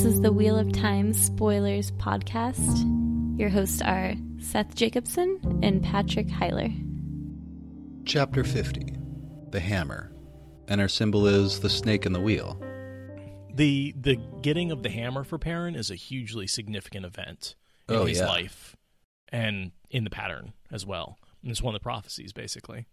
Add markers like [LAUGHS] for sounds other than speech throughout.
This is the Wheel of Time Spoilers podcast. Your hosts are Seth Jacobson and Patrick Heiler. Chapter 50 The Hammer. And our symbol is the snake in the wheel. the the getting of the hammer for Perrin is a hugely significant event in Oh, his yeah. life and in the pattern as well. And it's one of the prophecies, basically.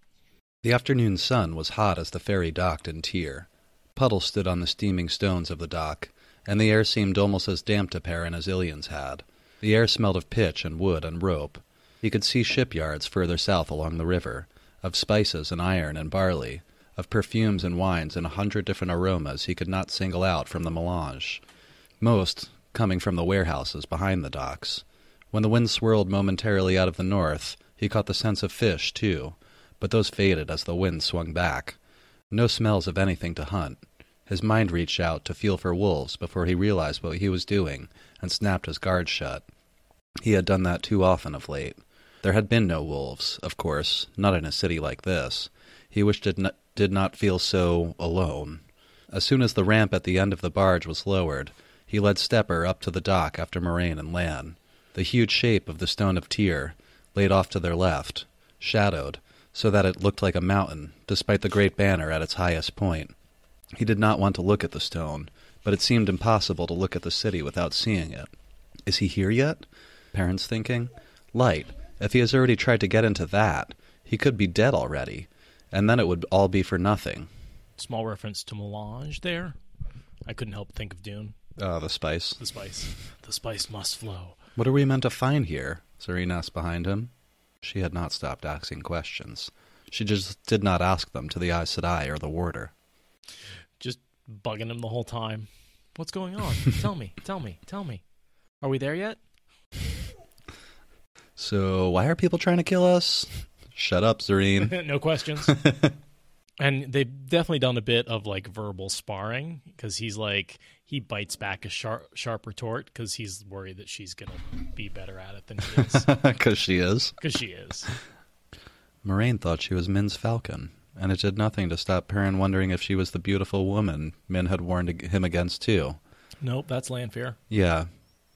The afternoon sun was hot as the ferry docked in Tear. Puddles stood on the steaming stones of the dock, and the air seemed almost as damp to Perrin as Illian's had. The air smelled of pitch and wood and rope. He could see shipyards further south along the river, of spices and iron and barley, of perfumes and wines and a hundred different aromas he could not single out from the melange. Most coming from the warehouses behind the docks. When the wind swirled momentarily out of the north, he caught the scents of fish, too, but those faded as the wind swung back. No smells of anything to hunt. His mind reached out to feel for wolves before he realized what he was doing and snapped his guard shut. He had done that too often of late. There had been no wolves, of course, not in a city like this. He wished it n- did not feel so alone. As soon as the ramp at the end of the barge was lowered, he led Stepper up to the dock after Moiraine and Lan. The huge shape of the stone of Tear, laid off to their left, shadowed, so that it looked like a mountain, despite the great banner at its highest point. He did not want to look at the stone, but it seemed impossible to look at the city without seeing it. Is he here yet? Perrin's thinking. Light. If he has already tried to get into that, he could be dead already, and then it would all be for nothing. Small reference to melange there. I couldn't help think of Dune. Ah, the spice. The spice. The spice must flow. What are we meant to find here? Zarine asked behind him. She had not stopped asking questions. She just did not ask them to the Aes Sedai or the warder. Just bugging him the whole time. What's going on? [LAUGHS] tell me. Tell me. Tell me. Are we there yet? So, why are people trying to kill us? Shut up, Zarine. [LAUGHS] no questions. [LAUGHS] and they've definitely done a bit of like verbal sparring because he's like he bites back a sharp sharp retort because he's worried that she's gonna be better at it than he is Because she is. because she is. Moiraine thought she was Min's falcon, and it did nothing to stop Perrin wondering if she was the beautiful woman Min had warned him against, too. Nope, that's Lanfear. Yeah,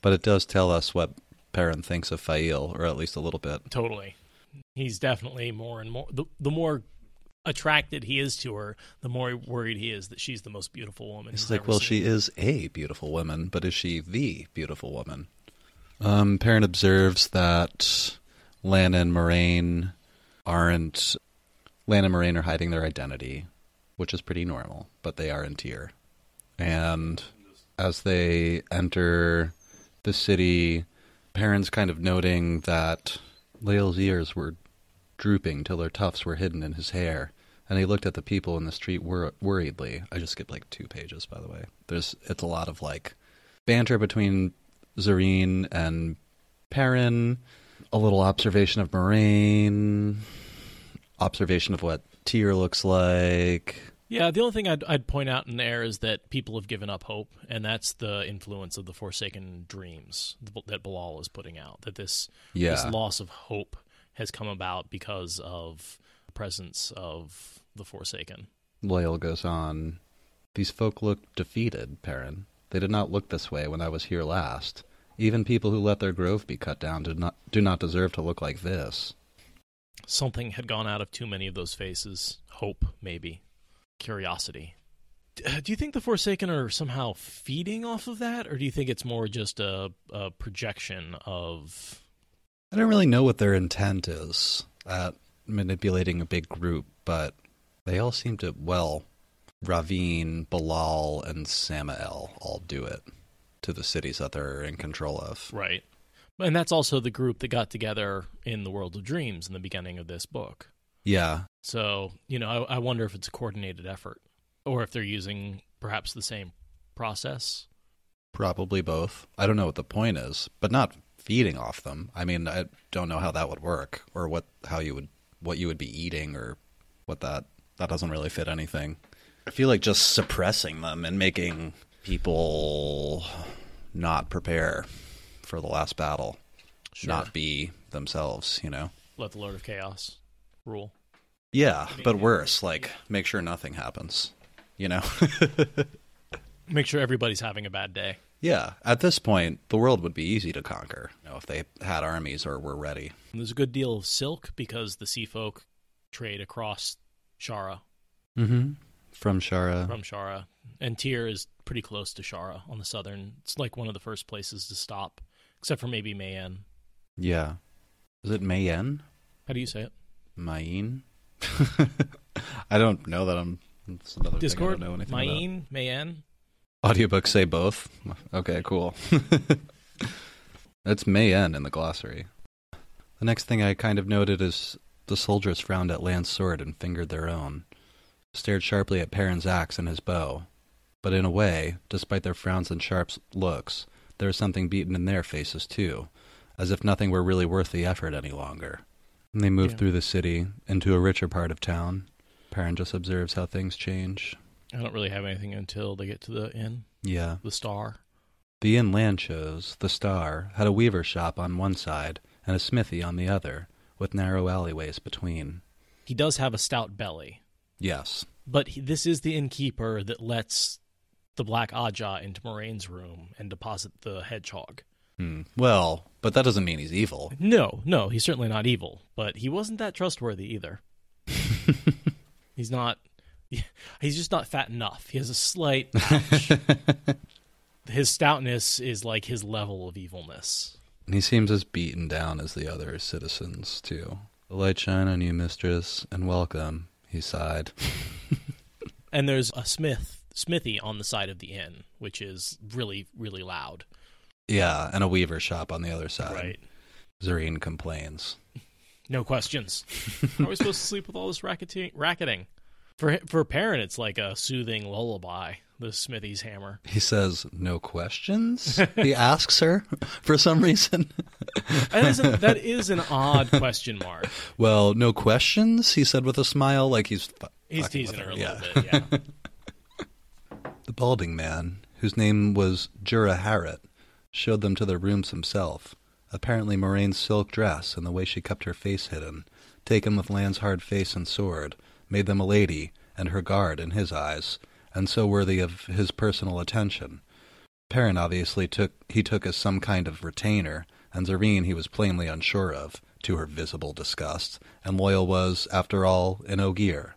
but it does tell us what Perrin thinks of Faile, or at least a little bit. Totally. He's definitely more and more the, the more attracted he is to her, the more worried he is that she's the most beautiful woman. It's he's like, well, seen. she is a beautiful woman, but is she the beautiful woman? Um, Perrin observes that Lana and Moiraine aren't. Lana and Moiraine are hiding their identity, which is pretty normal, but they are in Tear. And as they enter the city, Perrin's kind of noting that Loial's ears were drooping till their tufts were hidden in his hair, and he looked at the people in the street wor- worriedly. I just skipped like two pages, by the way. There's it's a lot of like banter between Zarine and Perrin, a little observation of Moiraine, observation of what Tear looks like. Yeah, the only thing I'd, I'd point out in there is that people have given up hope, and that's the influence of the Forsaken Dreams that Be'lal is putting out. That this Yeah. this loss of hope has come about because of the presence of the Forsaken. Loial goes on. These folk look defeated, Perrin. They did not look this way when I was here last. Even people who let their grove be cut down do not do not deserve to look like this. Something had gone out of too many of those faces. Hope, maybe. Curiosity. Uh, Do you think the Forsaken are somehow feeding off of that, or do you think it's more just a, a projection of I don't really know what their intent is at manipulating a big group, but they all seem to well, Rahvin, Be'lal, and Sammael all do it to the cities that they're in control of. Right. And that's also the group that got together in the World of Dreams in the beginning of this book. Yeah, So, you know, I, I wonder if it's a coordinated effort or if they're using perhaps the same process. Probably both. I don't know what the point is, but not feeding off them. I mean, I don't know how that would work or what how you would what you would be eating or what that that doesn't really fit anything. I feel like just suppressing them and making people not prepare for the last battle, Sure. not be themselves, you know. Let the Lord of Chaos rule. Yeah, but worse, like make sure nothing happens, you know. [LAUGHS] Make sure everybody's having a bad day. yeah, at this point, the world would be easy to conquer, you know, if they had armies or were ready. And there's a good deal of silk because the sea folk trade across Shara Mm-hmm. From Shara. from Shara. And Tear is pretty close to Shara on the southern. It's like one of the first places to stop, except for maybe Mayen. Yeah. Is it Mayen? How do you say it? Mayen? [LAUGHS] I don't know that I'm. That's another Discord? thing I don't know anything Mayen? Mayen? about. Audiobooks say both. Okay, cool. [LAUGHS] That's Mayen in the glossary. The next thing I kind of noted is the soldiers frowned at Lan's sword and fingered their own, stared sharply at Perrin's axe and his bow. But in a way, despite their frowns and sharp looks, there was something beaten in their faces too, as if nothing were really worth the effort any longer. And they moved Yeah. through the city into a richer part of town. Perrin just observes how things change. I don't really have anything until they get to the inn, Yeah. the star. The inn Lan chose, the Star, had a weaver's shop on one side and a smithy on the other, with narrow alleyways between. He does have a stout belly, Yes. but he, this is the innkeeper that lets the Black Ajah into Moiraine's room and deposit the hedgehog. Hmm. Well, but that doesn't mean he's evil. No, no, he's certainly not evil, but he wasn't that trustworthy either. [LAUGHS] he's not. [LAUGHS] He's just not fat enough. He has a slight [LAUGHS] his stoutness is like his level of evilness. And he seems as beaten down as the other citizens, too. The light shine on you, mistress, and welcome, he sighed. And there's a smith smithy on the side of the inn, which is really really loud. Yeah, and a weaver shop on the other side. Right. Zarine complains. No questions. How are we supposed to sleep with all this racketing? racketing? For for Perrin, it's like a soothing lullaby. The smithy's hammer. He says, No questions? he asks her [LAUGHS] for some reason. That is, an, that is an odd question mark. well, no questions? He said with a smile, like he's. He's teasing with her a yeah. little bit. Yeah. [LAUGHS] The balding man, whose name was Jurah Haret, showed them to their rooms himself. Apparently, Moiraine's silk dress and the way she kept her face hidden, taken with Lan's hard face and sword, made them a lady and her guard in his eyes, and so worthy of his personal attention. Perrin obviously took he took as some kind of retainer, and Zarine he was plainly unsure of, to her visible disgust, and Loial was, after all, an Ogier.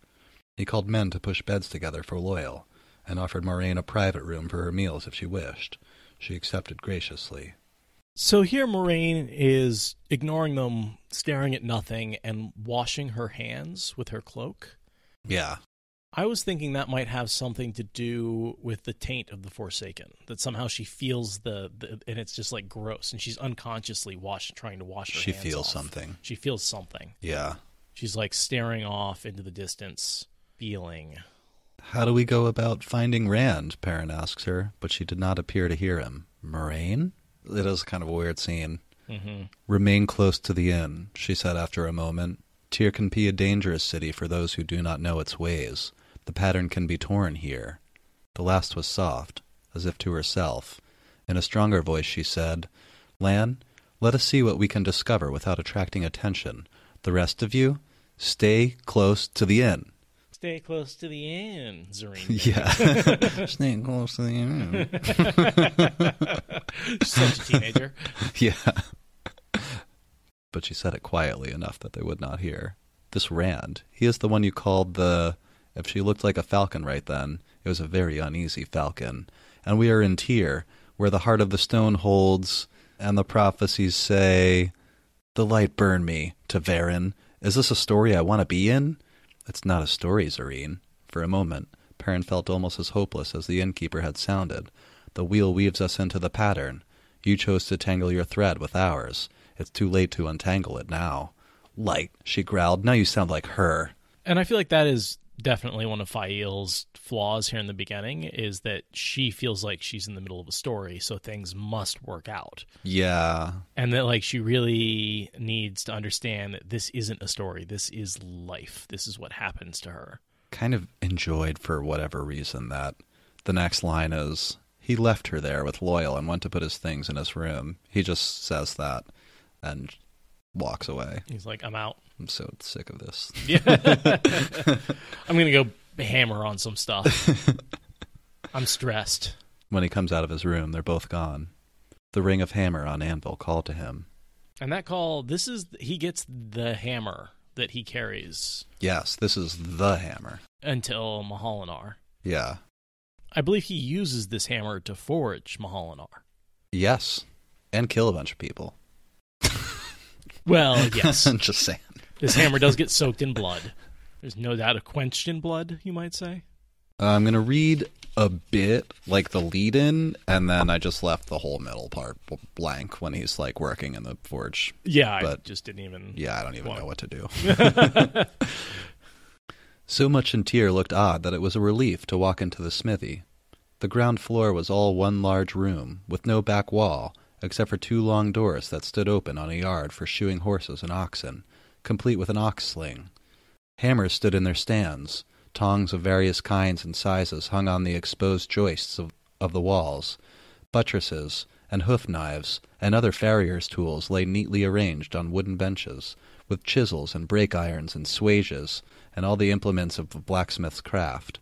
He called men to push beds together for Loial, and offered Moiraine a private room for her meals if she wished. She accepted graciously. So here, Moiraine is ignoring them, staring at nothing, and washing her hands with her cloak. Yeah. I was thinking that might have something to do with the taint of the Forsaken. That somehow she feels the, the and it's just like gross, and she's unconsciously wash, trying to wash her She feels off. something. She feels something. Yeah. She's like staring off into the distance, feeling. How do we go about finding Rand? Perrin asks her, but she did not appear to hear him. Moiraine? It is kind of a weird scene. Mm-hmm. Remain close to the inn, she said after a moment. Tear can be a dangerous city for those who do not know its ways. The pattern can be torn here. The last was soft, as if to herself. In a stronger voice she said, Lan, let us see what we can discover without attracting attention. The rest of you, stay close to the inn. Stay close to the end, Zarine. [LAUGHS] Yeah. [LAUGHS] stay close to the end. [LAUGHS] Such a teenager. Yeah. But she said it quietly enough that they would not hear. This Rand, he is the one you called the. If she looked like a falcon right then, it was a very uneasy falcon. And we are in Tear, where the heart of the stone holds, and the prophecies say, The light burn me, to Varin. Is this a story I want to be in? It's not a story, Zarine. For a moment, Perrin felt almost as hopeless as the innkeeper had sounded. The wheel weaves us into the pattern. You chose to tangle your thread with ours. It's too late to untangle it now. Light, she growled. Now you sound like her. And I feel like that is definitely one of Faile's flaws here in the beginning is that she feels like she's in the middle of a story, so things must work out. Yeah. And that like she really needs to understand that this isn't a story. This is life. This is what happens to her. Kind of enjoyed for whatever reason that the next line is he left her there with Loial and went to put his things in his room. He just says that and walks away. He's like, I'm out. I'm so sick of this. [LAUGHS] Yeah. [LAUGHS] I'm going to go hammer on some stuff. [LAUGHS] I'm stressed. When he comes out of his room, they're both gone. The ring of hammer on anvil called to him. And that call, this is, he gets the hammer that he carries Yes, this is the hammer. until Mah'alleinir. Yeah. I believe he uses this hammer to forge Mah'alleinir. Yes. And kill a bunch of people. Well, yes. I'm [LAUGHS] just saying. this hammer does get soaked in blood. There's no doubt a quenched in blood, you might say. Uh, I'm going to read a bit, like the lead in, and then I just left the whole middle part blank when he's like working in the forge. Yeah, I But- just didn't even. Yeah, I don't even Well- know what to do. [LAUGHS] so much in Tear looked odd that it was a relief to walk into the smithy. The ground floor was all one large room, with no back wall, except for two long doors that stood open on a yard for shoeing horses and oxen, complete with an ox sling. Hammers stood in their stands. Tongs of various kinds and sizes hung on the exposed joists of, of the walls. Buttresses and hoof knives and other farrier's tools lay neatly arranged on wooden benches, with chisels and brake irons and swages and all the implements of the blacksmith's craft.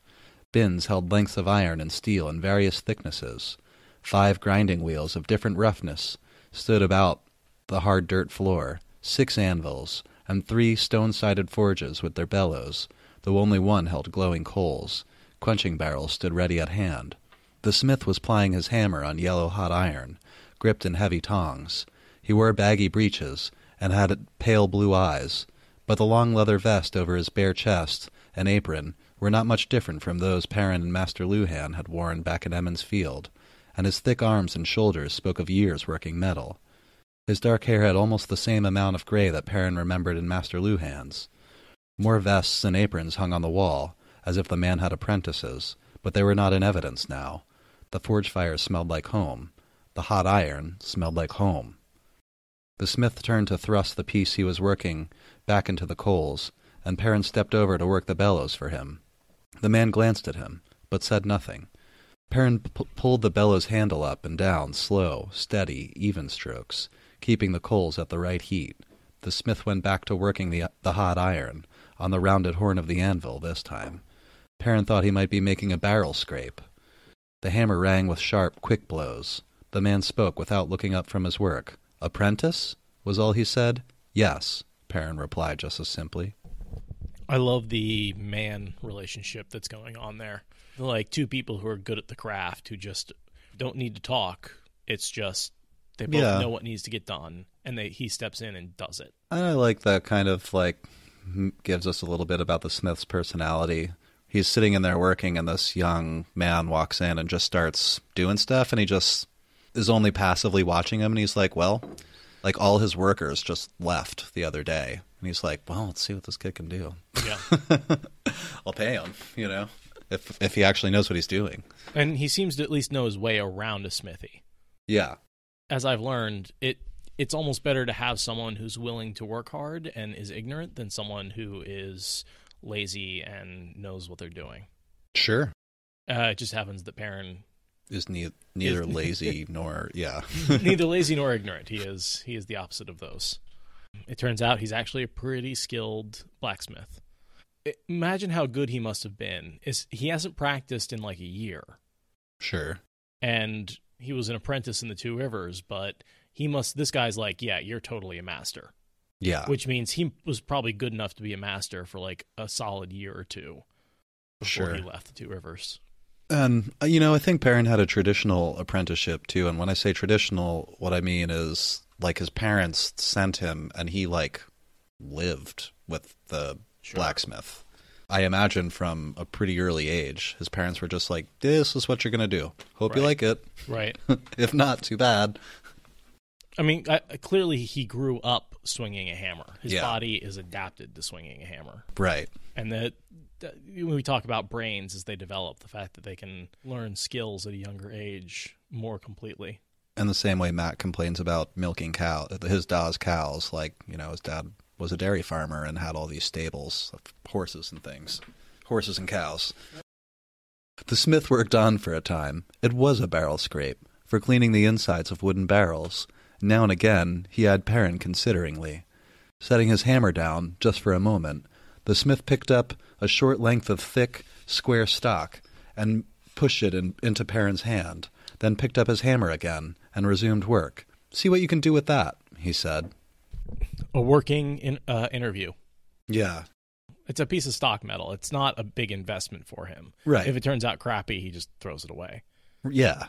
Bins held lengths of iron and steel in various thicknesses. Five grinding wheels of different roughness stood about the hard dirt floor, six anvils, and three stone-sided forges with their bellows, though only one held glowing coals. Quenching barrels stood ready at hand. The smith was plying his hammer on yellow-hot iron, gripped in heavy tongs. He wore baggy breeches and had pale blue eyes, but the long leather vest over his bare chest and apron were not much different from those Perrin and Master Luhan had worn back at Emond's Field, and his thick arms and shoulders spoke of years working metal. His dark hair had almost the same amount of gray that Perrin remembered in Master Luhan's. More vests and aprons hung on the wall, as if the man had apprentices, but they were not in evidence now. The forge fire smelled like home. The hot iron smelled like home. The smith turned to thrust the piece he was working back into the coals, and Perrin stepped over to work the bellows for him. The man glanced at him, but said nothing. Perrin p- pulled the bellows handle up and down, slow, steady, even strokes, keeping the coals at the right heat. The smith went back to working the, the hot iron, on the rounded horn of the anvil this time. Perrin thought he might be making a barrel scrape. The hammer rang with sharp, quick blows. The man spoke without looking up from his work. Apprentice? was all he said. Yes, Perrin replied just as simply. I love the man relationship that's going on there. Like two people who are good at the craft who just don't need to talk. It's just they both Yeah. know what needs to get done, and they he steps in and does it. And I like that kind of like gives us a little bit about the Smith's personality. He's sitting in there working, and this young man walks in and just starts doing stuff, and he just is only passively watching him, and he's like, "Well, like all his workers just left the other day," and he's like, "Well, let's see what this kid can do. Yeah, [LAUGHS] I'll pay him, you know, if if he actually knows what he's doing." and he seems to at least know his way around a smithy. Yeah, As I've learned, it it's almost better to have someone who's willing to work hard and is ignorant than someone who is lazy and knows what they're doing. Sure. Uh, it just happens that Perrin Is ne- neither [LAUGHS] lazy nor yeah. [LAUGHS] neither [LAUGHS] lazy nor ignorant. He is he is the opposite of those. It turns out he's actually a pretty skilled blacksmith. Imagine how good he must have been. Is he hasn't practiced in like a year, sure. and he was an apprentice in the Two Rivers, but he must. This guy's like, yeah, you're totally a master, Yeah. which means he was probably good enough to be a master for like a solid year or two before Sure. he left the Two Rivers. And uh, you know, I think Perrin had a traditional apprenticeship too. And when I say traditional, what I mean is like his parents sent him, and he like lived with the blacksmith. I imagine from a pretty early age, his parents were just like, "This is what you're gonna do. Hope you like it. Right. [LAUGHS] if not, too bad." I mean, I, clearly he grew up swinging a hammer. His Yeah. body is adapted to swinging a hammer. Right. and that, that when we talk about brains as they develop, the fact that they can learn skills at a younger age more completely. And the same way Matt complains about milking cow, his dad's cows, like, you know, his dad was a dairy farmer and had all these stables of horses and things. Horses and cows. The smith worked on for a time. It was a barrel scrape, for cleaning the insides of wooden barrels. Now and again he eyed Perrin consideringly. Setting his hammer down, just for a moment, the smith picked up a short length of thick, square stock and pushed it in, into Perrin's hand, then picked up his hammer again and resumed work. See what you can do with that, he said. A working in, uh, interview. Yeah. It's a piece of stock metal. It's not a big investment for him. Right. If it turns out crappy, he just throws it away. Yeah.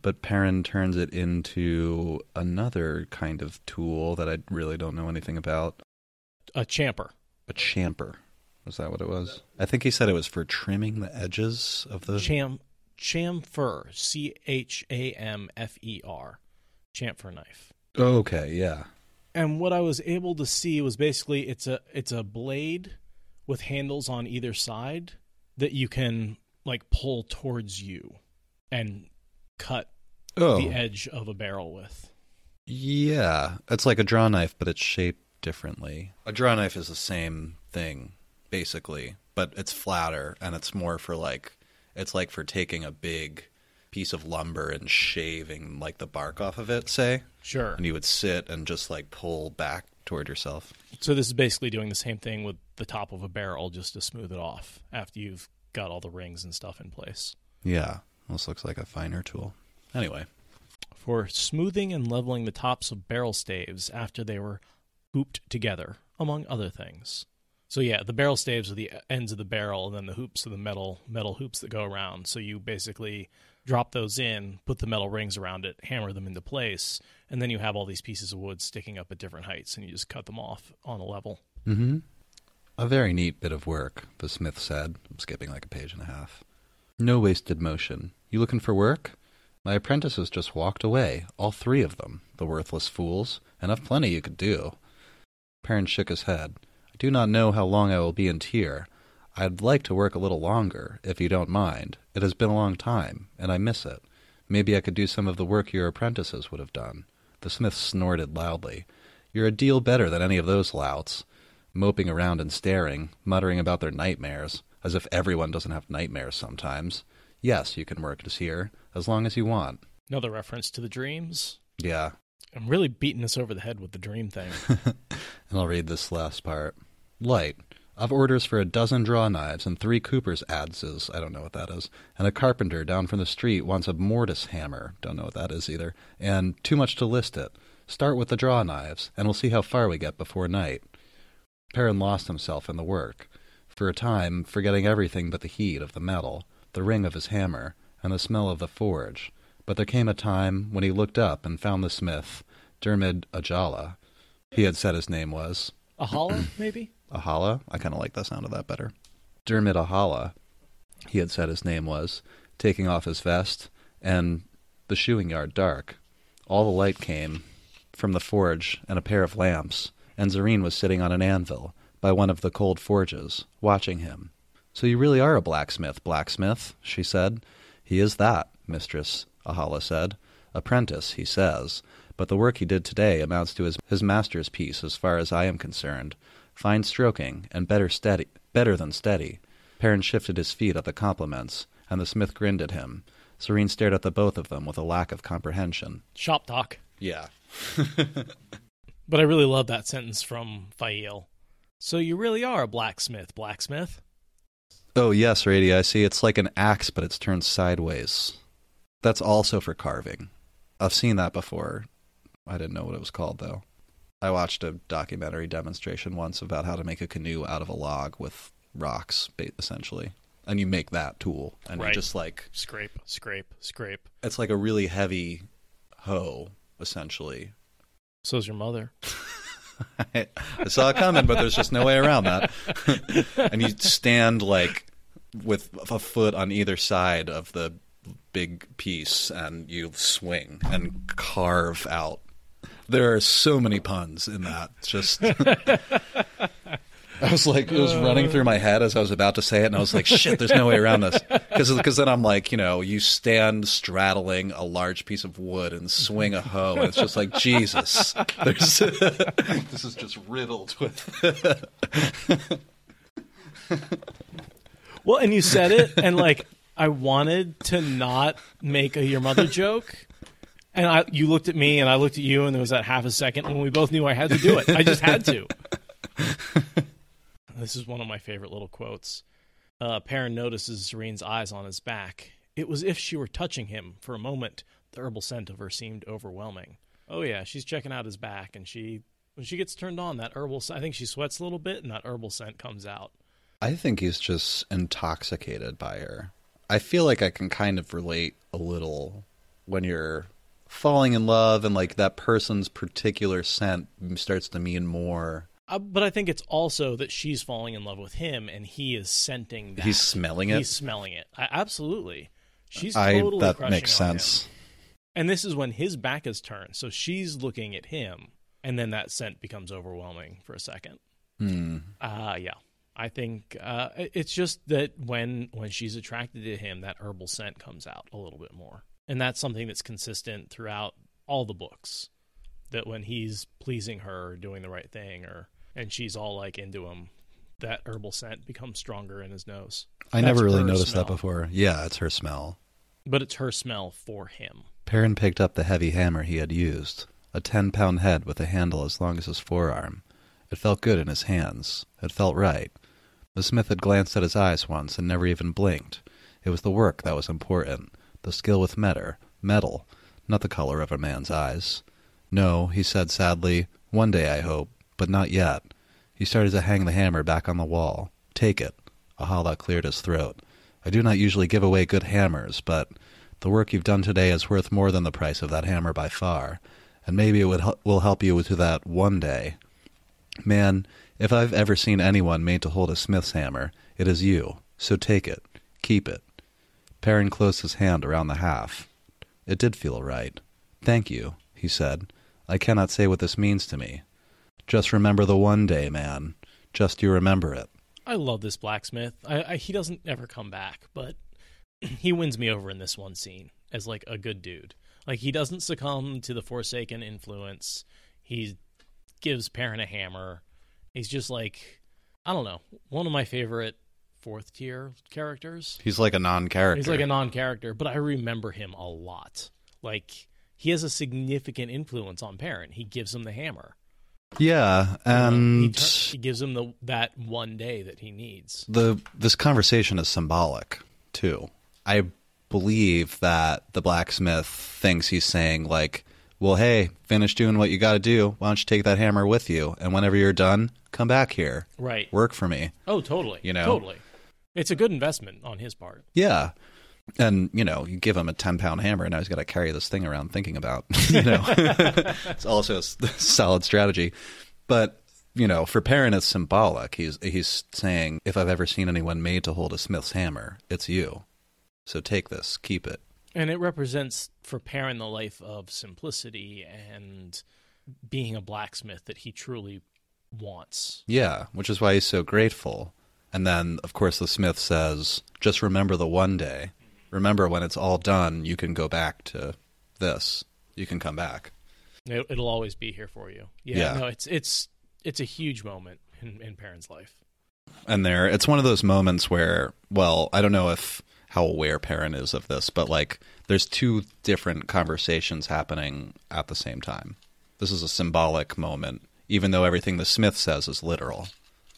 But Perrin turns it into another kind of tool that I really don't know anything about. A champer. A champer. Was that what it was? I think he said it was for trimming the edges of the. Cham chamfer. C H A M F E R. Chamfer knife. Oh, okay, yeah. And what I was able to see was basically it's a it's a blade with handles on either side that you can like pull towards you and cut Oh, the edge of a barrel with. yeah. It's like a draw knife, but it's shaped differently. A draw knife is the same thing, basically, but it's flatter and it's more for like. It's like for taking a big piece of lumber and shaving like the bark off of it, say. Sure. and you would sit and just like pull back toward yourself. So this is basically doing the same thing with the top of a barrel just to smooth it off after you've got all the rings and stuff in place. Yeah, this looks like a finer tool. Anyway, For smoothing and leveling the tops of barrel staves after they were hooped together, among other things. So yeah, the barrel staves are the ends of the barrel, and then the hoops are the metal metal hoops that go around. So you basically drop those in, put the metal rings around it, hammer them into place, and then you have all these pieces of wood sticking up at different heights, and you just cut them off on a level. mm-hmm. a very neat bit of work, the smith said. I'm skipping like a page and a half. No wasted motion. You looking for work? My apprentices just walked away, all three of them, the worthless fools. Enough plenty you could do. Perrin shook his head. I do not know how long I will be in Tear. I'd like to work a little longer, if you don't mind. It has been a long time, and I miss it. Maybe I could do some of the work your apprentices would have done. The smith snorted loudly. You're a deal better than any of those louts. Moping around and staring, muttering about their nightmares, as if everyone doesn't have nightmares sometimes. Yes, you can work this here, as long as you want. Another reference to the dreams. Yeah. I'm really beating us over the head with the dream thing. [LAUGHS] And I'll read this last part. Light. I've orders for a dozen draw knives and three Cooper's adzes. I don't know what that is. And a carpenter down from the street wants a mortise hammer. Don't know what that is either. And too much to list it. Start with the draw knives, and we'll see how far we get before night. Perrin lost himself in the work, for a time forgetting everything but the heat of the metal, the ring of his hammer, and the smell of the forge. But there came a time when he looked up and found the smith, Dermid Ajala. He had said his name was. a hollow, maybe? Ahala. I kind of like the sound of that better. Dermot Ahala, he had said his name was, taking off his vest, and the shoeing yard dark. All the light came from the forge and a pair of lamps, and Zarine was sitting on an anvil by one of the cold forges, watching him. So you really are a blacksmith, blacksmith, she said. He is that, mistress, Ahala said. Apprentice, he says, but the work he did today amounts to his, his master's piece as far as I am concerned. Fine stroking, and better steady, better than steady. Perrin shifted his feet at the compliments, and the smith grinned at him. Zarine stared at the both of them with a lack of comprehension. Shop talk. Yeah. [LAUGHS] But I really love that sentence from Faile. So you really are a blacksmith, blacksmith? Oh, yes, Rady, I see. It's like an axe, but it's turned sideways. That's also for carving. I've seen that before. I didn't know what it was called, though. I watched a documentary demonstration once about how to make a canoe out of a log with rocks, essentially. And you make that tool. And you just like, Scrape, scrape, scrape. it's like a really heavy hoe, essentially. So's your mother. I, [LAUGHS] I saw it coming, but there's just no way around that. [LAUGHS] and you stand like with a foot on either side of the big piece, and you swing and carve out. There are so many puns in that. It's Just. [LAUGHS] I was like, it was running through my head as I was about to say it, and I was like, "Shit, there's no way around this." Because then I'm like, you know, you stand straddling a large piece of wood and swing a hoe, and it's just like, Jesus, there's [LAUGHS] this is just riddled with. Well, and you said it, and like I wanted to not make a your mother joke, and I you looked at me, and I looked at you, and there was that half a second when we both knew I had to do it. I just had to. [LAUGHS] this is one of my favorite little quotes. Uh, Perrin notices Zarine's eyes on his back. It was if she were touching him for a moment. The herbal scent of her seemed overwhelming. Oh yeah, she's checking out his back, and she when she gets turned on, that herbal. I think she sweats a little bit, and that herbal scent comes out. I think he's just intoxicated by her. I feel like I can kind of relate a little when you're falling in love and like that person's particular scent starts to mean more. Uh, but I think it's also that she's falling in love with him, and he is scenting that. He's smelling it. He's smelling it. I, absolutely. She's I totally that crushing makes on him. sense. And this is when his back is turned, so she's looking at him, and then that scent becomes overwhelming for a second. Hmm. Uh yeah. I think uh, it's just that when when she's attracted to him, that herbal scent comes out a little bit more, and that's something that's consistent throughout all the books. That when he's pleasing her, or doing the right thing, or and she's all like into him, that herbal scent becomes stronger in his nose. I That's never really noticed smell. that before. Yeah, it's her smell. but it's her smell for him. Perrin picked up the heavy hammer he had used, a ten pound head with a handle as long as his forearm. It felt good in his hands. It felt right. The smith had glanced at his eyes once and never even blinked. It was the work that was important, the skill with metal, metal, not the color of a man's eyes. No, he said sadly, one day I hope, but not yet. He started to hang the hammer back on the wall. Take it. A howl cleared his throat. I do not usually give away good hammers, but the work you've done today is worth more than the price of that hammer by far, and maybe it would will help you to that one day. Man, if I've ever seen anyone made to hold a smith's hammer, it is you. So take it. Keep it. Perrin closed his hand around the half. It did feel right. Thank you, he said. I cannot say what this means to me. Just remember the one day, man. Just you remember it. I love this blacksmith. I, I, he doesn't ever come back, but [CLEARS THROAT] he wins me over in this one scene as like a good dude. Like he doesn't succumb to the Forsaken influence. He gives Perrin a hammer. He's just like I don't know, one of my favorite fourth tier characters. He's like a non-character. He's like a non-character, but I remember him a lot. Like he has a significant influence on Perrin. He gives him the hammer. yeah, and he, tur- he gives him the that one day that he needs. the this conversation is symbolic too. I believe that the blacksmith thinks he's saying like, "Well, hey, finish doing what you got to do. Why don't you take that hammer with you? And whenever you're done, come back here, Right. work for me." Oh, totally. You know? totally. It's a good investment on his part. Yeah. And you know, you give him a ten pound hammer, and now he's got to carry this thing around thinking about. [LAUGHS] You know, [LAUGHS] it's also a solid strategy. But you know, for Perrin, it's symbolic. He's he's saying, if I've ever seen anyone made to hold a smith's hammer, it's you. So take this, keep it. And it represents for Perrin the life of simplicity and being a blacksmith that he truly wants. Yeah, which is why he's so grateful. And then, of course, the smith says, just remember the one day. Remember when it's all done, you can go back to this. You can come back. It, it'll always be here for you. Yeah, Yeah. no, it's it's it's a huge moment in, in Perrin's life. And there, it's one of those moments where, well, I don't know if how aware Perrin is of this, but like, there's two different conversations happening at the same time. This is a symbolic moment, even though everything the Smith says is literal.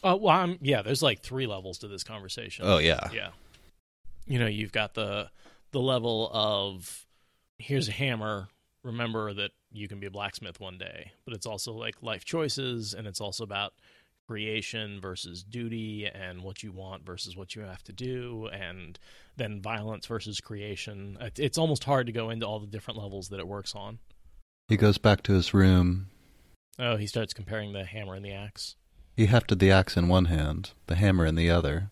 Uh, well, I'm, yeah, there's like three levels to this conversation. Oh yeah, yeah. You know, you've got the the level of here's a hammer. Remember that you can be a blacksmith one day, but it's also like life choices, and it's also about creation versus duty and what you want versus what you have to do and then violence versus creation it's almost hard to go into all the different levels that it works on He goes back to his room. oh he starts comparing the hammer and the axe He hefted the axe in one hand, the hammer in the other.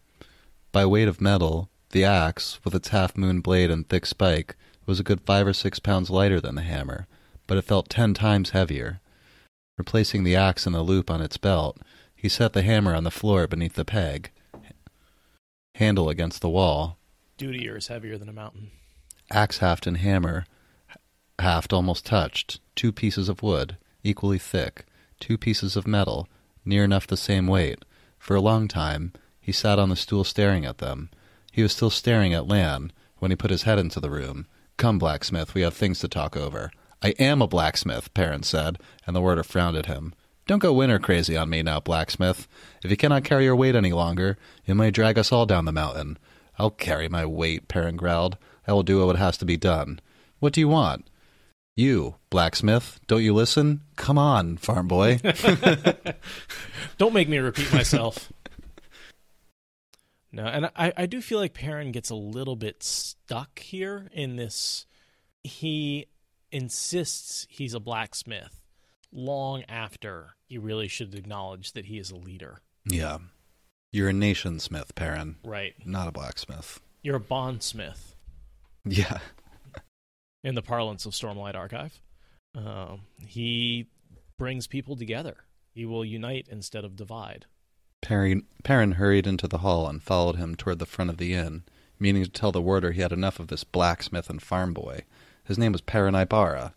By weight of metal, the axe, with its half moon blade and thick spike, was a good five or six pounds lighter than the hammer, but it felt ten times heavier. Replacing the axe in the loop on its belt, he set the hammer on the floor beneath the peg, handle against the wall, duty is heavier than a mountain. Axe haft and hammer haft almost touched, two pieces of wood, equally thick, two pieces of metal, near enough the same weight. For a long time he sat on the stool staring at them. He was still staring at Lan when he put his head into the room. Come, blacksmith, we have things to talk over. I am a blacksmith, Perrin said, and the warder frowned at him. Don't go winter crazy on me now, blacksmith. If you cannot carry your weight any longer, you may drag us all down the mountain. I'll carry my weight, Perrin growled. I will do what has to be done. What do you want? You, blacksmith, don't you listen? Come on, farm boy. [LAUGHS] [LAUGHS] Don't make me repeat myself. [LAUGHS] no, and I, I do feel like Perrin gets a little bit stuck here in this. He insists he's a blacksmith long after he really should acknowledge that he is a leader. yeah. You're a nation smith, Perrin, Right. not a blacksmith. You're a bondsmith Yeah. In the parlance of Stormlight Archive. Um, he brings people together. He will unite instead of divide. Perrin, Perrin hurried into the hall and followed him toward the front of the inn, meaning to tell the warder he had enough of this blacksmith and farm boy. His name was Perrin Aybara.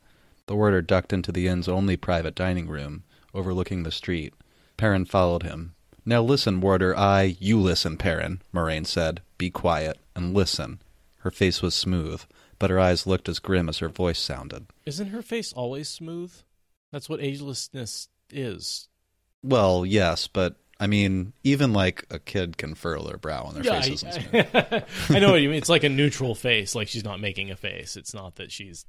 The warder ducked into the inn's only private dining room, overlooking the street. Perrin followed him. Now listen, warder, I... You listen, Perrin, Moiraine said. Be quiet, and listen. Her face was smooth, but her eyes looked as grim as her voice sounded. Isn't her face always smooth? That's what agelessness is. Well, yes, but, I mean, even like a kid can furrow their brow when their Yeah, face isn't I, smooth. [LAUGHS] I know what you mean. It's like a neutral face, like she's not making a face. It's not that she's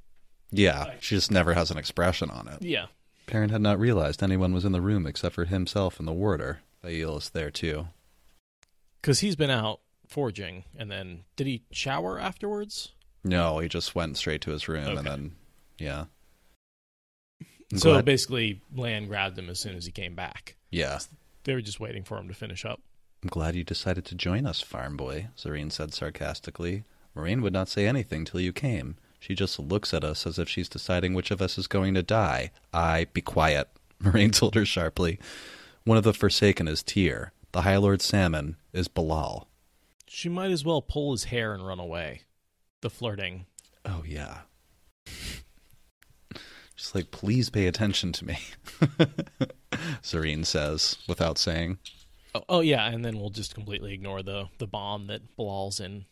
Yeah, she just never has an expression on it. yeah. Perrin had not realized anyone was in the room except for himself and the warder. Aeolus there too. Because he's been out foraging, and then did he shower afterwards? No, he just went straight to his room Okay. and then, yeah. So basically, Lan grabbed him as soon as he came back. yeah. They were just waiting for him to finish up. I'm glad you decided to join us, farm boy, Zarine said sarcastically. Moiraine would not say anything till you came. She just looks at us as if she's deciding which of us is going to die. I, be quiet, [LAUGHS] Moiraine told her sharply. One of the Forsaken is Tear. The High Lord Samon is Be'lal. She might as well pull his hair and run away. The flirting. Oh yeah. Just like, please pay attention to me. [LAUGHS] Zarine says, without saying. Oh, oh yeah, and then we'll just completely ignore the the bomb that Be'lal's in.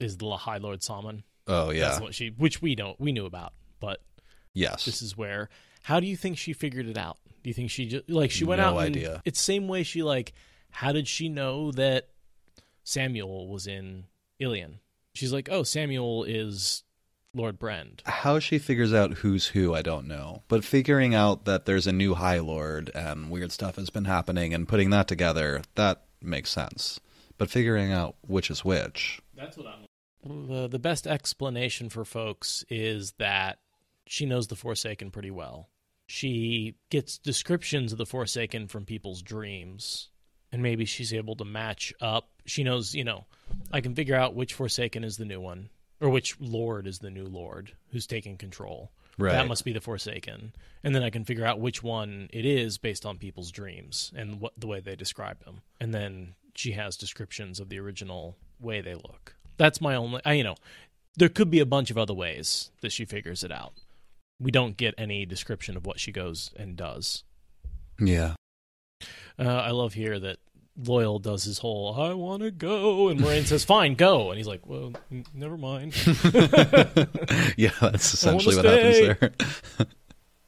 Is the High Lord Samon? Oh yeah. That's what she, which we don't, we knew about, but yes. this is where. How do you think she figured it out? Do you think she just like she went No out? and- idea. It's same way she like. How did she know that Sammael was in Illian? She's like, oh, Sammael is Lord Brend. How she figures out who's who, I don't know. But figuring out that there's a new High Lord and weird stuff has been happening and putting that together, that makes sense. But figuring out which is which. That's what I'm. The the best explanation for folks is that she knows the Forsaken pretty well. She gets descriptions of the Forsaken from people's dreams, and maybe she's able to match up. She knows, you know, I can figure out which Forsaken is the new one, or which Lord is the new Lord who's taking control. Right. That must be the Forsaken, and then I can figure out which one it is based on people's dreams and what the way they describe them. And then she has descriptions of the original way they look. That's my only. I, you know, there could be a bunch of other ways that she figures it out. we don't get any description of what she goes and does. Yeah. Uh, I love here that Loial does his whole "I want to go," and Moiraine says, "Fine, go," and he's like, "Well, n- never mind." [LAUGHS] yeah, that's essentially what stay. happens there. [LAUGHS]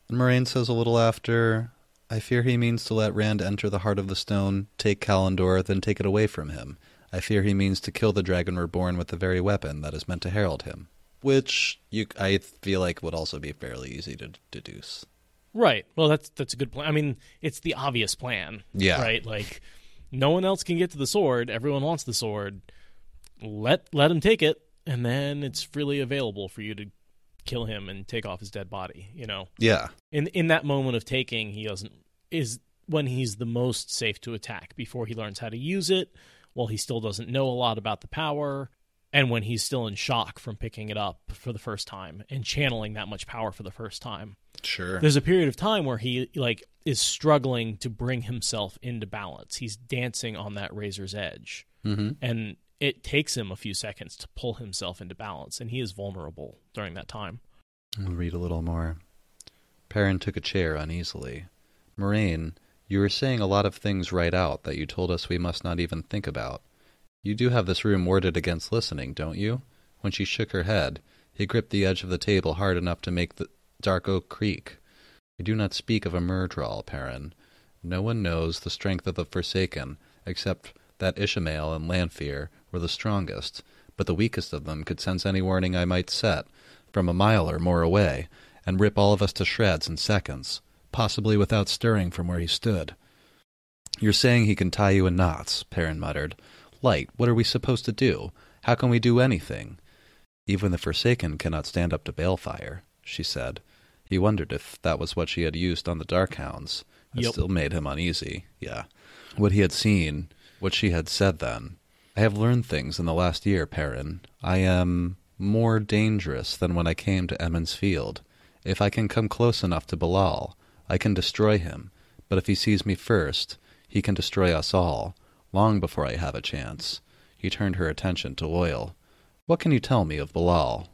and Moiraine says a little after, I fear he means to let Rand enter the heart of the stone, take Callandor, then take it away from him. I fear he means to kill the dragon reborn with the very weapon that is meant to herald him. Which you, I feel like would also be fairly easy to deduce. Right. Well, that's that's a good plan. I mean, it's the obvious plan. Yeah. Right. Like, no one else can get to the sword. Everyone wants the sword. Let let him take it, and then it's freely available for you to kill him and take off his dead body. You know. Yeah. in in that moment of taking, he doesn't is when he's the most safe to attack before he learns how to use it, while he still doesn't know a lot about the power, and when he's still in shock from picking it up for the first time and channeling that much power for the first time. Sure. There's a period of time where he like is struggling to bring himself into balance. He's dancing on that razor's edge. Mm-hmm. And it takes him a few seconds to pull himself into balance, and he is vulnerable during that time. I'll read a little more. Perrin took a chair uneasily. Moiraine, you were saying a lot of things right out that you told us we must not even think about. You do have this room warded against listening, don't you? When she shook her head, he gripped the edge of the table hard enough to make the dark oak creak. I do not speak of a Myrddraal, Perrin. No one knows the strength of the Forsaken, except that Ishamael and Lanfear were the strongest, but the weakest of them could sense any warning I might set, from a mile or more away, and rip all of us to shreds in seconds, possibly without stirring from where he stood. You're saying he can tie you in knots, Perrin muttered. Light, what are we supposed to do? How can we do anything? Even the Forsaken cannot stand up to balefire, she said. He wondered if that was what she had used on the Darkhounds. It Yep. still made him uneasy. Yeah. What he had seen, what she had said then. I have learned things in the last year, Perrin. I am more dangerous than when I came to Emond's Field. If I can come close enough to Be'lal, I can destroy him. But if he sees me first, he can destroy us all, long before I have a chance. He turned her attention to Loial. What can you tell me of Be'lal?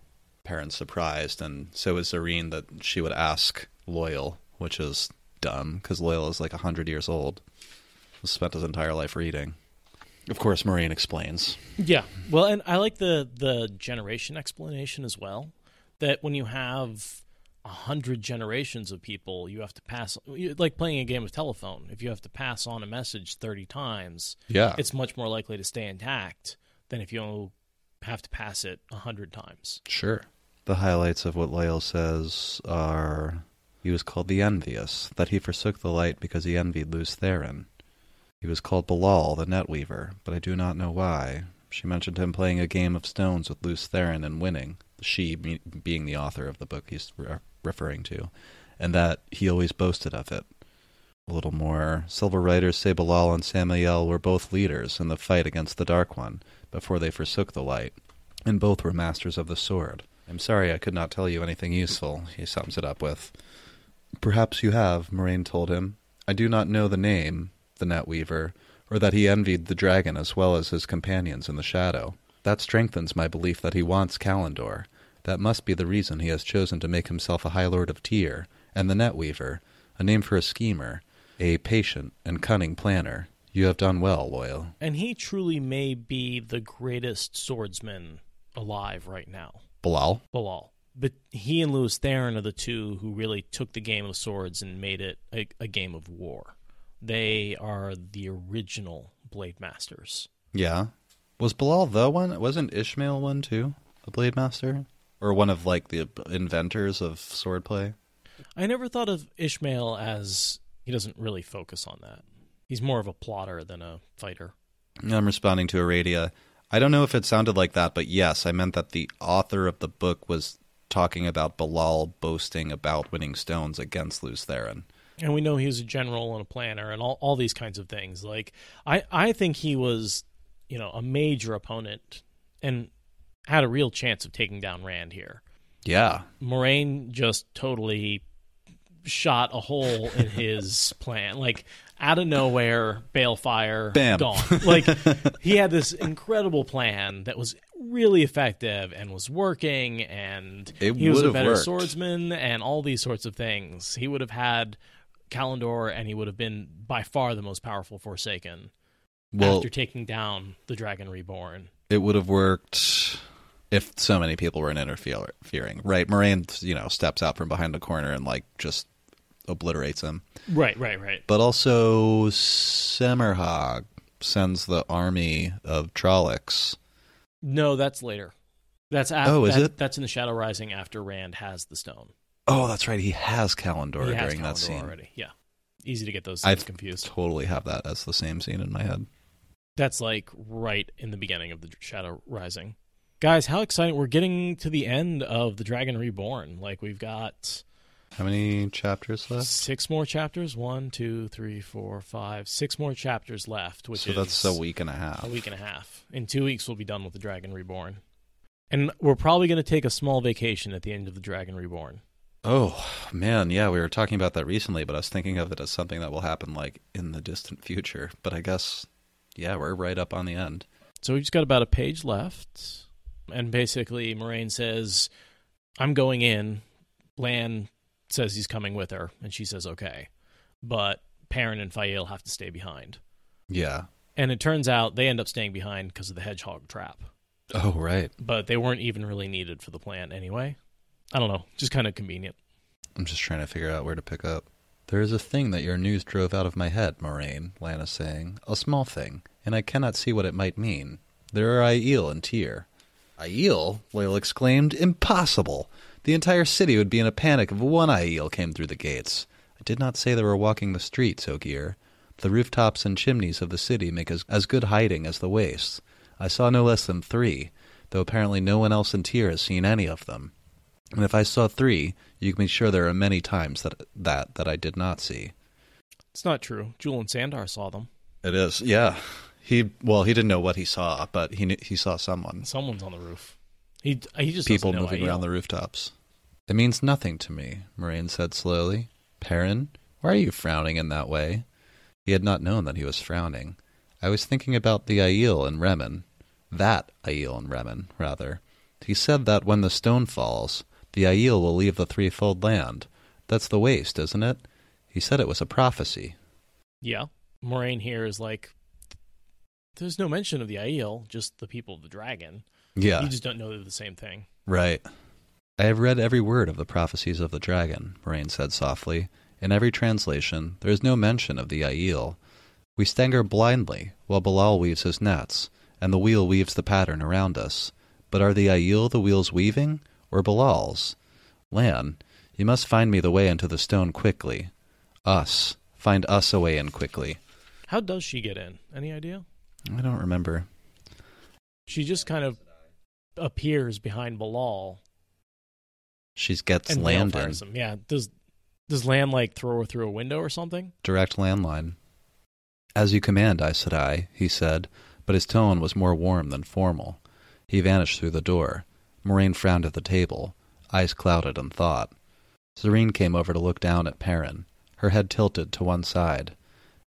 Perrin's surprised, and so is Zarine that she would ask Loial, which is dumb, because Loial is like a hundred years old. Spent his entire life reading. Of course, Moiraine explains. Yeah. Well, and I like the the generation explanation as well. That when you have a hundred generations of people, you have to pass like playing a game of telephone. If you have to pass on a message thirty times, Yeah. it's much more likely to stay intact than if you have to pass it a hundred times. Sure. The highlights of what Loial says are he was called the Envious, that he forsook the light because he envied Lews Therin. He was called Be'lal, the Netweaver, but I do not know why. She mentioned him playing a game of stones with Lews Therin and winning, she be- being the author of the book he's re- referring to, and that he always boasted of it. A little more. Silver writers say Be'lal and Sammael were both leaders in the fight against the Dark One before they forsook the light, and both were masters of the sword. I'm sorry I could not tell you anything useful, he sums it up with. Perhaps you have, Moiraine told him. I do not know the name, the net weaver, or that he envied the dragon as well as his companions in the shadow. That strengthens my belief that he wants Callandor. That must be the reason he has chosen to make himself a High Lord of Tear, and the Netweaver, a name for a schemer, a patient and cunning planner. You have done well, Loial. And he truly may be the greatest swordsman alive right now. Be'lal? Be'lal. But he and Lews Therin are the two who really took the game of swords and made it a, a game of war. They are the original blade masters. Yeah. Was Be'lal the one? Wasn't Ishamael one too? A blade master? Or one of like the inventors of swordplay? I never thought of Ishamael as he doesn't really focus on that. He's more of a plotter than a fighter. I'm responding to Aradia. I don't know if it sounded like that, but yes, I meant that the author of the book was talking about Be'lal boasting about winning stones against Lews Therin. And we know he was a general and a planner and all, all these kinds of things. Like I, I think he was, you know, a major opponent and had a real chance of taking down Rand here. Yeah. Moiraine just totally shot a hole in [LAUGHS] his plan. Like out of nowhere, Balefire Bam. gone. [LAUGHS] Like he had this incredible plan that was really effective and was working, and It he was a better worked. swordsman and all these sorts of things. He would have had Callandor, and he would have been by far the most powerful Forsaken Well, after taking down the Dragon Reborn. it would have worked if so many people weren't interfering, right? Moiraine, you know, steps out from behind the corner and like just obliterates him. Right, right, right. But also, Semirhage sends the army of Trollocs. No, that's later. That's after. Oh, is that- it? That's in the Shadow Rising after Rand has the stone. Oh, that's right. He has Callandor he has during that scene. already. Yeah, easy to get those I things confused. totally have that as the same scene in my head. That's like right in the beginning of the Shadow Rising. Guys, how exciting! We're getting to the end of the Dragon Reborn. Like we've got How many chapters left? six more chapters. One, two, three, four, five. Six more chapters left. Which so is that's a week and a half. a week and a half. In two weeks, we'll be done with the Dragon Reborn, and we're probably going to take a small vacation at the end of the Dragon Reborn. Oh man, yeah, we were talking about that recently, but I was thinking of it as something that will happen like in the distant future. But I guess, yeah, we're right up on the end. So we've just got about a page left. And basically, Moiraine says, I'm going in. Lan says he's coming with her, and she says, okay. But Perrin and Faile have to stay behind. Yeah. And it turns out they end up staying behind because of the hedgehog trap. Oh right. But they weren't even really needed for the plan anyway. I don't know. Just kind of convenient. I'm just trying to figure out where to pick up. There is a thing that your news drove out of my head, Moiraine, Lana's saying. A small thing, and I cannot see what it might mean. There are Aiel and Tear. Aiel? Loial exclaimed. Impossible! The entire city would be in a panic if one Aiel came through the gates. I did not say they were walking the streets, Ogier. The rooftops and chimneys of the city make as, as good hiding as the wastes. I saw no less than three, though apparently no one else in Tear has seen any of them. And if I saw three, you can be sure there are many times that that that I did not see. It's not true. Juilin Sandar saw them. It is, yeah. He well, he didn't know what he saw, but he knew, he saw someone. Someone's on the roof. He, he just People moving around the rooftops. It means nothing to me, Moiraine said slowly. Perrin, why are you frowning in that way? He had not known that he was frowning. I was thinking about the Aiel and Remen. That Aiel and Remen, rather. He said that when the stone falls, the Aiel will leave the threefold land. That's the waste, isn't it? He said it was a prophecy. Yeah. Moraine here is like, there's no mention of the Aiel, just the people of the dragon. Yeah. You just don't know they're the same thing. Right. I have read every word of the prophecies of the dragon, Moiraine said softly. In every translation, there is no mention of the Aiel. We stagger blindly, while Be'lal weaves his nets, and the wheel weaves the pattern around us. But are the Aiel the wheels weaving, or Be'lal's? Lan, you must find me the way into the stone quickly. Us. Find us a way in quickly. How does she get in? Any idea? I don't remember. She just kind of appears behind Be'lal She gets and land him. Yeah. Does does Lan like throw her through a window or something? direct landline. As you command, Aes Sedai, he said, but his tone was more warm than formal. He vanished through the door. Moiraine frowned at the table, eyes clouded in thought. Zarine came over to look down at Perrin, her head tilted to one side.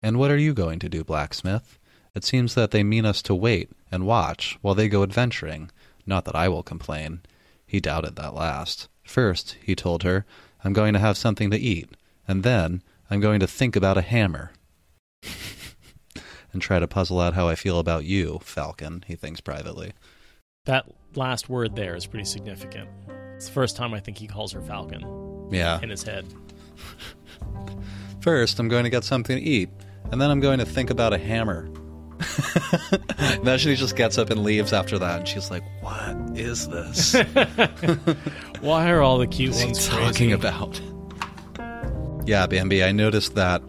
And what are you going to do, blacksmith? It seems that they mean us to wait and watch while they go adventuring. Not that I will complain. He doubted that last. First, he told her, I'm going to have something to eat, and then I'm going to think about a hammer. [LAUGHS] and try to puzzle out how I feel about you, Falcon, he thinks privately. That last word there is pretty significant. It's the first time I think he calls her Falcon Yeah. in his head. [LAUGHS] First, I'm going to get something to eat, and then I'm going to think about a hammer. [LAUGHS] He just gets up and leaves after that, and she's like, What is this? [LAUGHS] Why are all the cute What's ones talking crazy? about? Yeah, Bambi, I noticed that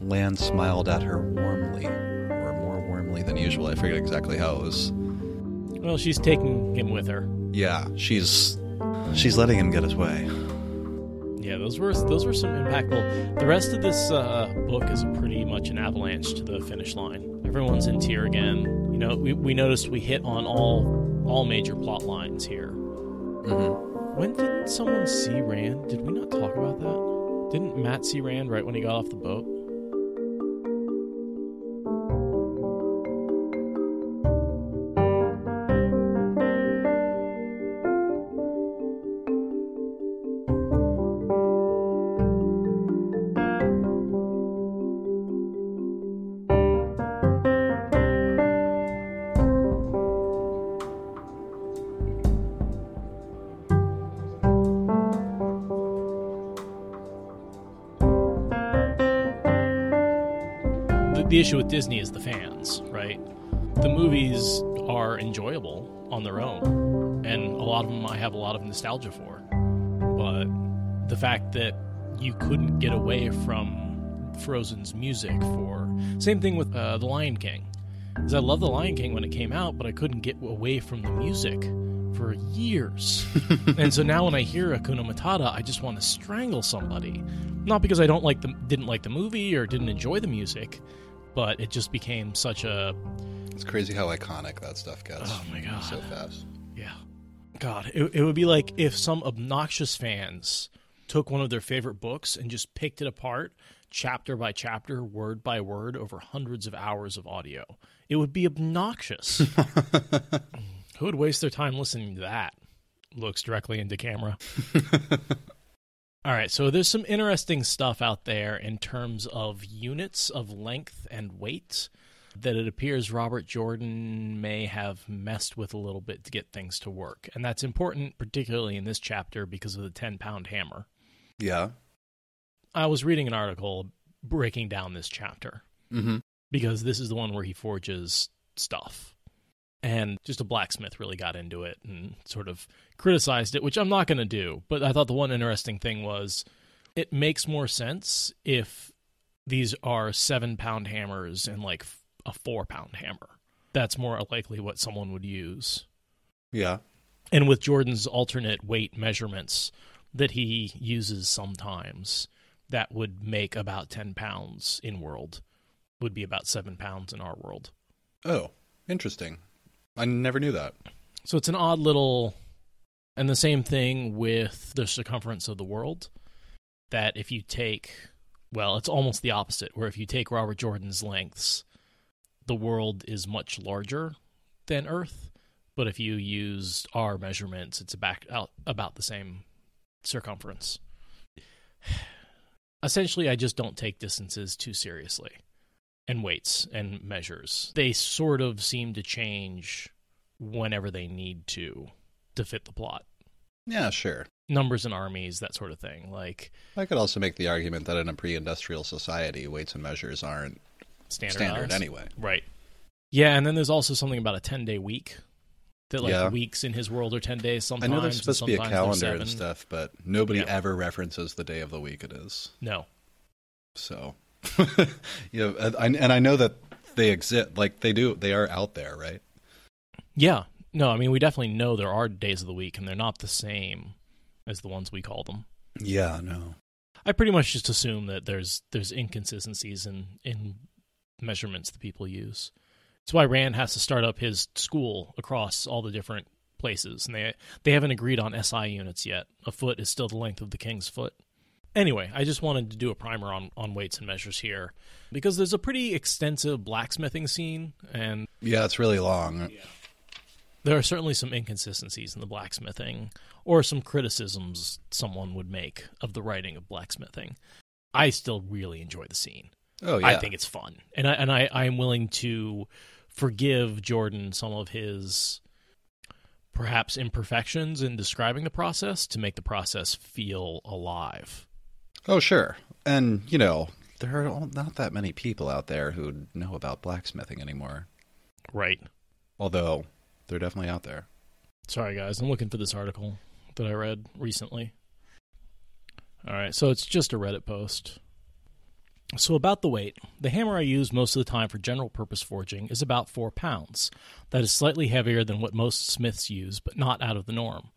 Lan smiled at her warmly, or more warmly than usual. I forget exactly how it was. Well, she's taking him with her. Yeah, she's she's letting him get his way. Yeah, those were those were some impactful. The rest of this uh, book is pretty much an avalanche to the finish line. Everyone's in Tear again. You know, we, we noticed we hit on all all major plot lines here. Mm-hmm. When did someone see Rand? Did we not talk about that? Didn't Mat see Rand right when he got off the boat? The, issue with Disney is the fans, right? The movies are enjoyable on their own, and a lot of them I have a lot of nostalgia for. But the fact that you couldn't get away from Frozen's music for same thing with uh, The Lion King, because I love The Lion King when it came out, but I couldn't get away from the music for years. [LAUGHS] and so now when I hear Hakuna Matata, I just want to strangle somebody. Not because I don't like the didn't like the movie or didn't enjoy the music, but it just became such a It's crazy how iconic that stuff gets. Oh my God. So fast. yeah. God, it, it would be like if some obnoxious fans took one of their favorite books and just picked it apart chapter by chapter, word by word over hundreds of hours of audio. It would be obnoxious. [LAUGHS] Who would waste their time listening to that? Looks directly into camera. [LAUGHS] All right, so there's some interesting stuff out there in terms of units of length and weight that it appears Robert Jordan may have messed with a little bit to get things to work. And that's important, particularly in this chapter, because of the 10 pound hammer. Yeah. I was reading an article breaking down this chapter Mm-hmm. because this is the one where he forges stuff. And just a blacksmith really got into it and sort of criticized it, which I'm not going to do. But I thought the one interesting thing was it makes more sense if these are seven pound hammers and like a four pound hammer. That's more likely what someone would use. Yeah. And with Jordan's alternate weight measurements that he uses sometimes, that would make about 10 pounds in world, would be about seven pounds in our world. Oh, interesting. I never knew that. So it's an odd little. And the same thing with the circumference of the world. That if you take. Well, it's almost the opposite, where if you take Robert Jordan's lengths, the world is much larger than Earth. But if you use our measurements, it's about, out, about the same circumference. [SIGHS] Essentially, I just don't take distances too seriously and weights and measures. They sort of seem to change whenever they need to to fit the plot. Yeah, sure. Numbers and armies, that sort of thing. Like I could also make the argument that in a pre-industrial society, weights and measures aren't standard, anyway. Right. Yeah, and then there's also something about a 10 day week. That like Yeah. weeks in his world are 10 days sometimes. I know there's supposed to be a calendar and stuff, but nobody Yeah. ever references the day of the week it is. No. So, [LAUGHS] you know, and I, and I know that they exist. Like they do, they are out there, right? Yeah. No, I mean, we definitely know there are days of the week and they're not the same as the ones we call them. Yeah, no. I pretty much just assume that there's there's inconsistencies in in measurements that people use. That's why Rand has to start up his school across all the different places, and they they haven't agreed on SI units yet. A foot is still the length of the king's foot. Anyway, I just wanted to do a primer on on weights and measures here because there's a pretty extensive blacksmithing scene, and Yeah, it's really long. there are certainly some inconsistencies in the blacksmithing or some criticisms someone would make of the writing of blacksmithing. I still really enjoy the scene. Oh yeah, I think it's fun, and I and I I am willing to forgive Jordan some of his perhaps imperfections in describing the process to make the process feel alive. Oh sure, and you know there are not that many people out there who know about blacksmithing anymore. Right. Although they're definitely out there. Sorry, guys. I'm looking for this article that I read recently. All right, so it's just a Reddit post. So, about the weight, the hammer I use most of the time for general purpose forging is about 4 pounds. That is slightly heavier than what most smiths use, but not out of the norm.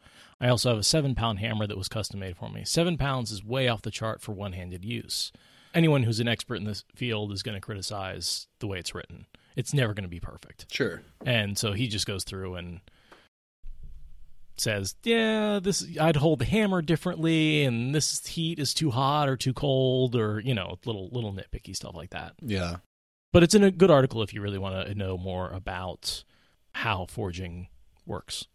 I also have a 7 pound hammer that was custom made for me. 7 pounds is way off the chart for one handed use. Anyone who's an expert in this field is going to criticize the way it's written. It's never going to be perfect. Sure. And so he just goes through and says, "Yeah, this I'd hold the hammer differently, and this heat is too hot or too cold, or you know, little little nitpicky stuff like that." Yeah. But it's in a good article if you really want to know more about how forging works.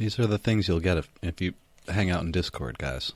These are the things you'll get if, if you hang out in Discord, guys.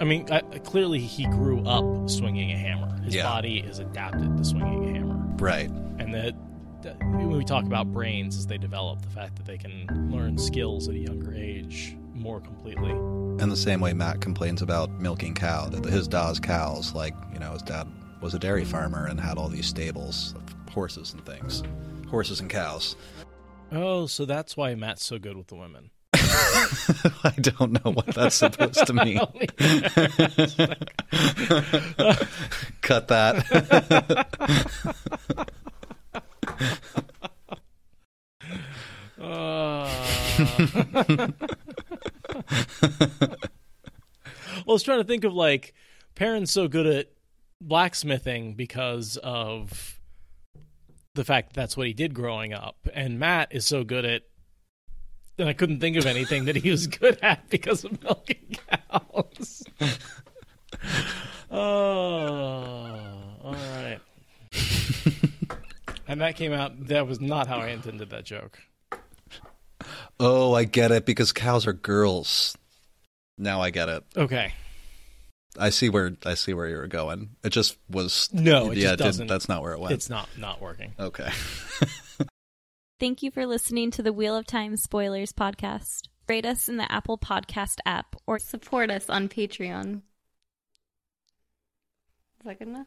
I mean, I, clearly he grew up swinging a hammer. His Yeah. body is adapted to swinging a hammer. Right. and that, that when we talk about brains as they develop, the fact that they can learn skills at a younger age more completely. In the same way Mat complains about milking cow, that his dad's cows, like, you know, his dad was a dairy farmer and had all these stables of horses and things. Horses and cows. Oh, so that's why Mat's so good with the women. [LAUGHS] I don't know what that's supposed to mean. [LAUGHS] [LAUGHS] Cut that. Uh... [LAUGHS] well, I was trying to think of like Perrin's so good at blacksmithing because of the fact that that's what he did growing up, and Mat is so good at. And I couldn't think of anything that he was [LAUGHS] good at because of milking cows. [LAUGHS] oh, all right. and that came out. That was not how I intended that joke. oh, I get it because cows are girls. Now I get it. Okay. I see where I see where you were going. It just was No, it yeah, just it doesn't. that's not where it went. It's not not working. Okay. [LAUGHS] Thank you for listening to the Wheel of Time Spoilers podcast. Rate us in the Apple Podcast app or support us on Patreon. Is that good enough?